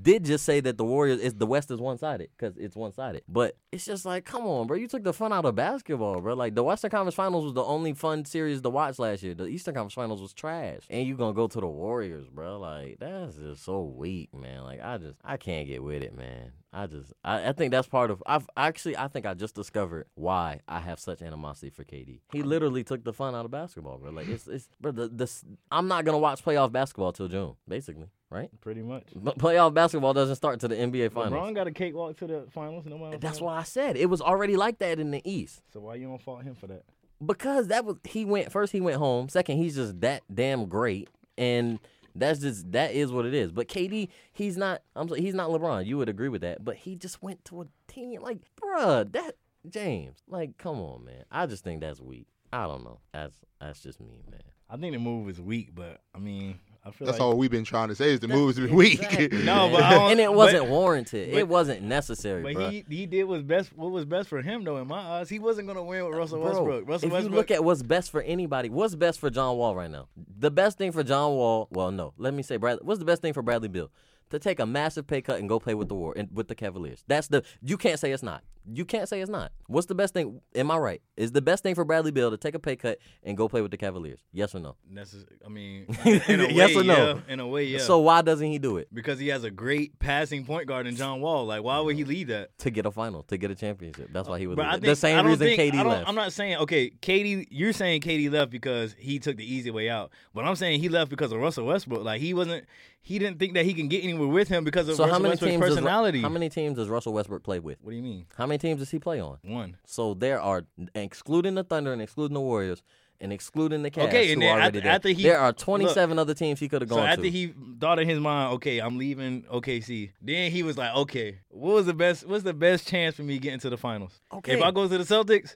did just say that the Warriors is the West is one sided because it's one sided. But it's just like, come on, bro. You took the fun out of basketball, bro. Like the Western Conference Finals was the only fun series to watch last year. The Eastern Conference Finals was trash, and you gonna go to the Warriors, bro. Like that's just so weak, man. Like I just I can't get with it, man. I just I, I think that's part of I've actually I think I just discovered why I have such animosity for KD. He literally took the fun out of basketball, bro. Like it's it's bro the, this I'm not gonna watch playoff basketball till June, basically, right? Pretty much. But playoff basketball doesn't start to the NBA finals. LeBron got a cakewalk to the finals. No matter That's why I said it was already like that in the East. So why you don't fault him for that? Because that was he went first. He went home. Second, he's just that damn great, and that's just that is what it is. But KD, he's not. I'm. so- He's not LeBron. You would agree with that. But he just went to a team like, bruh, that James. Like, come on, man. I just think that's weak. I don't know. That's that's just me, man. I think the move is weak, but I mean, That's like all we've been trying to say is the moves have <laughs> been weak. Exactly, No, but I and it wasn't warranted. but- it wasn't necessary, But bro. he he did what's best. What was best for him though, in my eyes, he wasn't gonna win with Russell Bro, Westbrook. Russell if Westbrook. you look at what's best for anybody, what's best for John Wall right now? The best thing for John Wall, well, no, let me say Bradley. What's the best thing for Bradley Beal? To take a massive pay cut and go play with the war and with the Cavaliers. That's the you can't say it's not. You can't say it's not. What's the best thing? Am I right? Is the best thing for Bradley Beal to take a pay cut and go play with the Cavaliers? Yes or no? Necess- I mean, <laughs> in a Yes way, or no? Yeah, in a way, yeah. So why doesn't he do it? because he has a great passing point guard in John Wall. Like, why would he leave that? To get a final, to get a championship. That's why he would. But leave I think, the same reason think, KD left. I'm not saying okay, KD. You're saying KD left because he took the easy way out, but I'm saying he left because of Russell Westbrook. Like he wasn't. He didn't think that he can get anywhere with him because of so Russell how many Westbrook's teams? Does, how many teams does Russell Westbrook play with? What do you mean? How many teams does he play on? One. So there are, excluding the Thunder and excluding the Warriors and excluding the Cavs, Okay, and then after- there, after he- there are 27 other teams he could have gone to. So after to. he thought in his mind, okay, I'm leaving OKC. Then he was like, okay, what was the best? What's the best chance for me getting to the finals? Okay. If I go to the Celtics.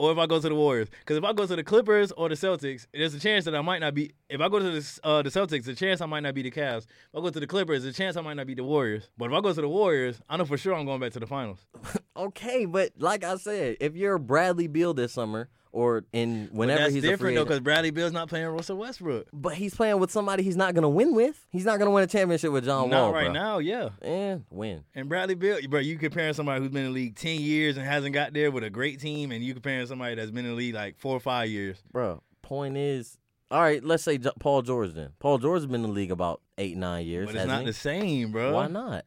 Or if I go to the Warriors, because if I go to the Clippers or the Celtics, there's a chance that I might not be. If I go to the uh, the Celtics, the chance I might not be the Cavs. If I go to the Clippers, the chance I might not be the Warriors. But if I go to the Warriors, I know for sure I'm going back to the finals. <laughs> okay, but like I said, if you're Bradley Beal this summer or in whenever that's he's different though, because Bradley Beal's not playing Russell Westbrook. but he's playing with somebody he's not going to win with. He's not going to win a championship with John not Wall, right bro. now, yeah. And win. And Bradley Beal, bro, you comparing somebody who's been in the league ten years and hasn't got there with a great team, and you comparing somebody that's been in the league like four or five years. Bro, point is, all right, let's say Paul George then. Paul George has been in the league about eight, nine years. But it's not he? the same, bro. Why not?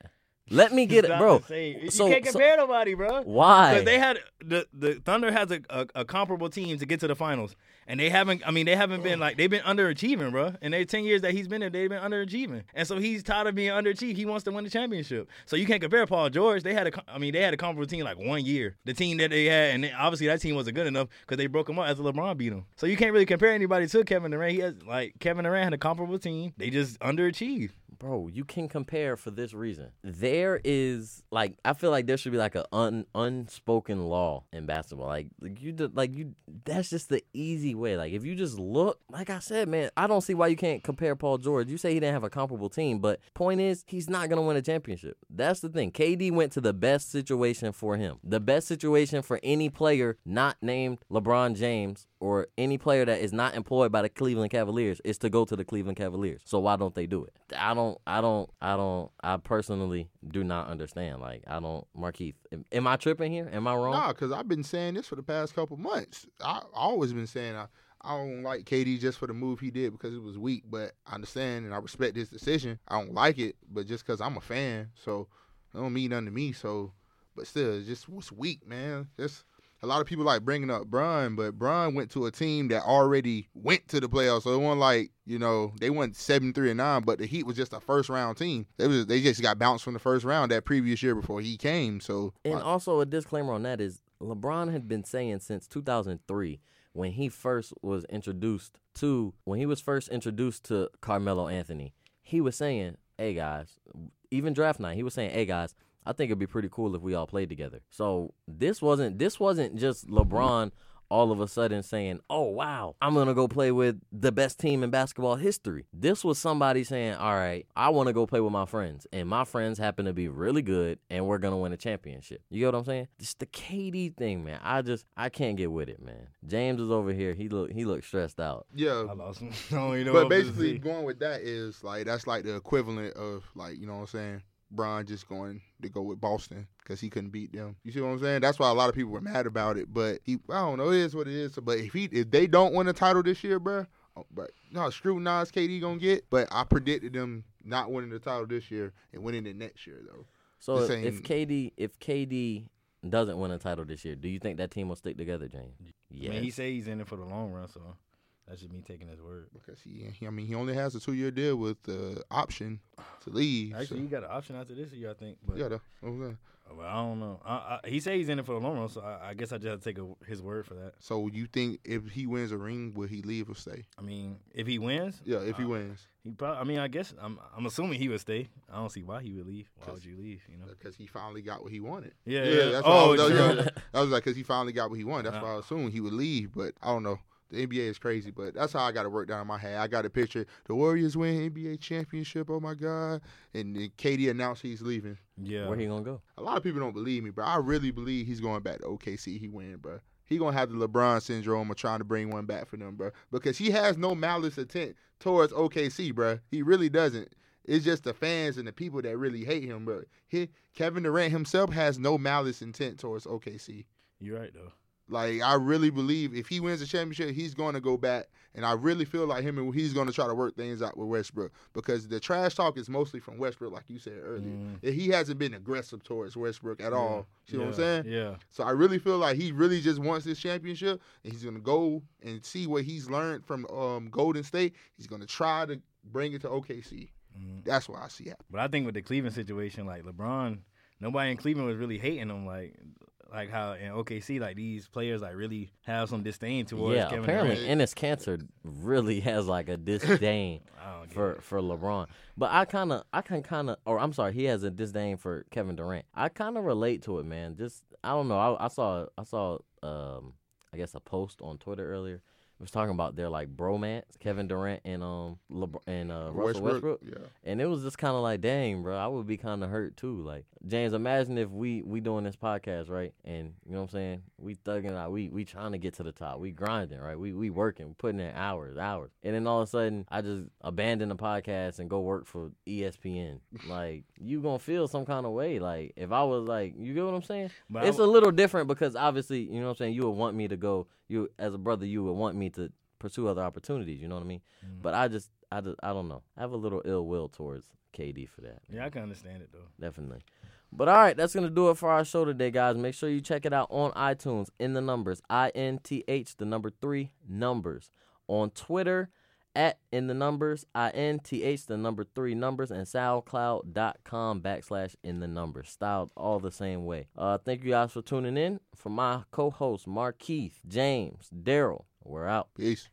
Let me It's get it, bro. the. You So- can't so- compare nobody, bro. Why? Because they had the the Thunder has a, a, a comparable team to get to the finals, and they haven't. I mean, they haven't been like they've been underachieving, bro. In their ten years that he's been there, they've been underachieving, and so he's tired of being underachieved. He wants to win the championship. So you can't compare Paul George. They had a, I mean, they had a comparable team like one year. The team that they had, and obviously that team wasn't good enough because they broke him up after LeBron beat him. So you can't really compare anybody to Kevin Durant. He has like Kevin Durant had a comparable team. They just underachieved. Bro, you can compare for this reason. There is like I feel like there should be like a un, unspoken law in basketball. Like like you like you that's just the easy way. Like if you just look, like I said, man, I don't see why you can't compare Paul George. You say he didn't have a comparable team, but point is he's not to win a championship. That's the thing. KD went to the best situation for him. The best situation for any player not named LeBron James or any player that is not employed by the Cleveland Cavaliers is to go to the Cleveland Cavaliers. So why don't they do it? I don't I don't I don't I personally do not understand. Like I don't Markeith. Am, am I tripping here? Am I wrong? Nah, because I've been saying this for the past couple months. I always been saying I, I don't like KD just for the move he did because it was weak, but I understand and I respect his decision. I don't like it, but just because I'm a fan, so it don't mean nothing to me. So, but still, it's just was weak, man. Just a lot of people like bringing up Bron, but Bron went to a team that already went to the playoffs, so it wasn't like you know they went seven three and nine, but the Heat was just a first round team. They was they just got bounced from the first round that previous year before he came. So And also a disclaimer on that is LeBron had been saying since 2003 when he first was introduced to when he was first introduced to Carmelo Anthony, he was saying, "Hey guys, even draft night, he was saying, "Hey guys, I think it'd be pretty cool if we all played together." So this wasn't this wasn't just LeBron all of a sudden saying, "Oh wow, I'm gonna go play with the best team in basketball history." This was somebody saying, "All right, I want to go play with my friends, and my friends happen to be really good, and we're gonna win a championship." You get what I'm saying? It's the KD thing, man. I just I can't get with it, man. James is over here. He look he looked stressed out. yeah, I lost him. <laughs> I don't even know But what basically, going with that is like that's like the equivalent of like you know what I'm saying. Bron just going to go with Boston because he couldn't beat them. You see what I'm saying? That's why a lot of people were mad about it. But he, I don't know, it is what it is. But if he, if they don't win a title this year, bruh, oh, but no, scrutinized KD gonna get. But I predicted them not winning the title this year and winning it next year though. So This if, if KD if KD doesn't win a title this year, do you think that team will stick together, James? I Yeah. mean, he said he's in it for the long run, so that's just me taking his word. Because he, he I mean, he only has a two year deal with the option to leave. Actually, so, he got an option after this year, I think. But yeah, what I'm. Well, I don't know. I, I, he said he's in it for the long run, so I, I guess I just have to take a, his word for that. So you think if he wins a ring, will he leave or stay? I mean, if he wins, Yeah, if he uh, wins. he probably. I mean, I guess I'm. I'm assuming he would stay. I don't see why he would leave. Why would you leave? You know. because he finally got what he wanted. Yeah. Yeah, yeah. that's why I oh, was- true. yeah. I was like, because he finally got what he wanted. That's Uh. why I assumed he would leave. But I don't know. The NBA is crazy, but that's how I got to work down in my head. I got a picture. The Warriors win NBA championship. Oh my god! And then KD announced he's leaving. Yeah. Where he gonna go? A lot of people don't believe me, but I really believe he's going back to OKC. He win, bro. He gonna have the LeBron syndrome of trying to bring one back for them, bro. Because he has no malice intent towards OKC, bro. He really doesn't. It's just the fans and the people that really hate him, bro. He Kevin Durant himself has no malice intent towards OKC. You're right though. Like I really believe if he wins the championship, he's going to go back, and I really feel like him and he's going to try to work things out with Westbrook because the trash talk is mostly from Westbrook, like you said earlier. Mm. He hasn't been aggressive towards Westbrook at all. See yeah. what I'm saying? Yeah. So I really feel like he really just wants this championship, and he's going to go and see what he's learned from um, Golden State. He's going to try to bring it to OKC. Mhm. That's what I see happening. But I think with the Cleveland situation, like LeBron, nobody in Cleveland was really hating him. Like, like how in OKC, like these players like really have some disdain towards yeah, Kevin apparently Durant. Enes Kanter really has like a disdain <laughs> I don't get for it. for LeBron. But I kind of, I can kind of, or I'm sorry, he has a disdain for Kevin Durant. I kind of relate to it, man. Just I don't know. I, I saw, I saw, um, I guess a post on Twitter earlier. Was talking about their like bromance, Kevin Durant and um LeBron and uh, Russell Westbrook. yeah. And it was just kind of like, dang, bro, I would be kind of hurt too. Like, James, imagine if we we doing this podcast, right? And you know what I'm saying? We thugging out, we we trying to get to the top, we grinding, right? We we working, putting in hours, hours, and then all of a sudden, I just abandon the podcast and go work for ESPN. <laughs> like, you gonna feel some kind of way. Like, if I was like, you get what I'm saying? But it's a little different because obviously, you know what I'm saying. You would want me to go. You as a brother, you would want me to pursue other opportunities. You know what I mean? Mhm. But I just, I just, I don't know. I have a little ill will towards KD for that. yeah, I can understand it though. Definitely. But all right, that's gonna do it for our show today, guys. Make sure you check it out on iTunes in the numbers. I N T H the number three numbers. On Twitter at in the numbers, I N T H the number three numbers and SoundCloud.com backslash in the numbers. Styled all the same way. Uh thank you guys for tuning in. For my co host Markeith, James, Daryl, we're out. Peace.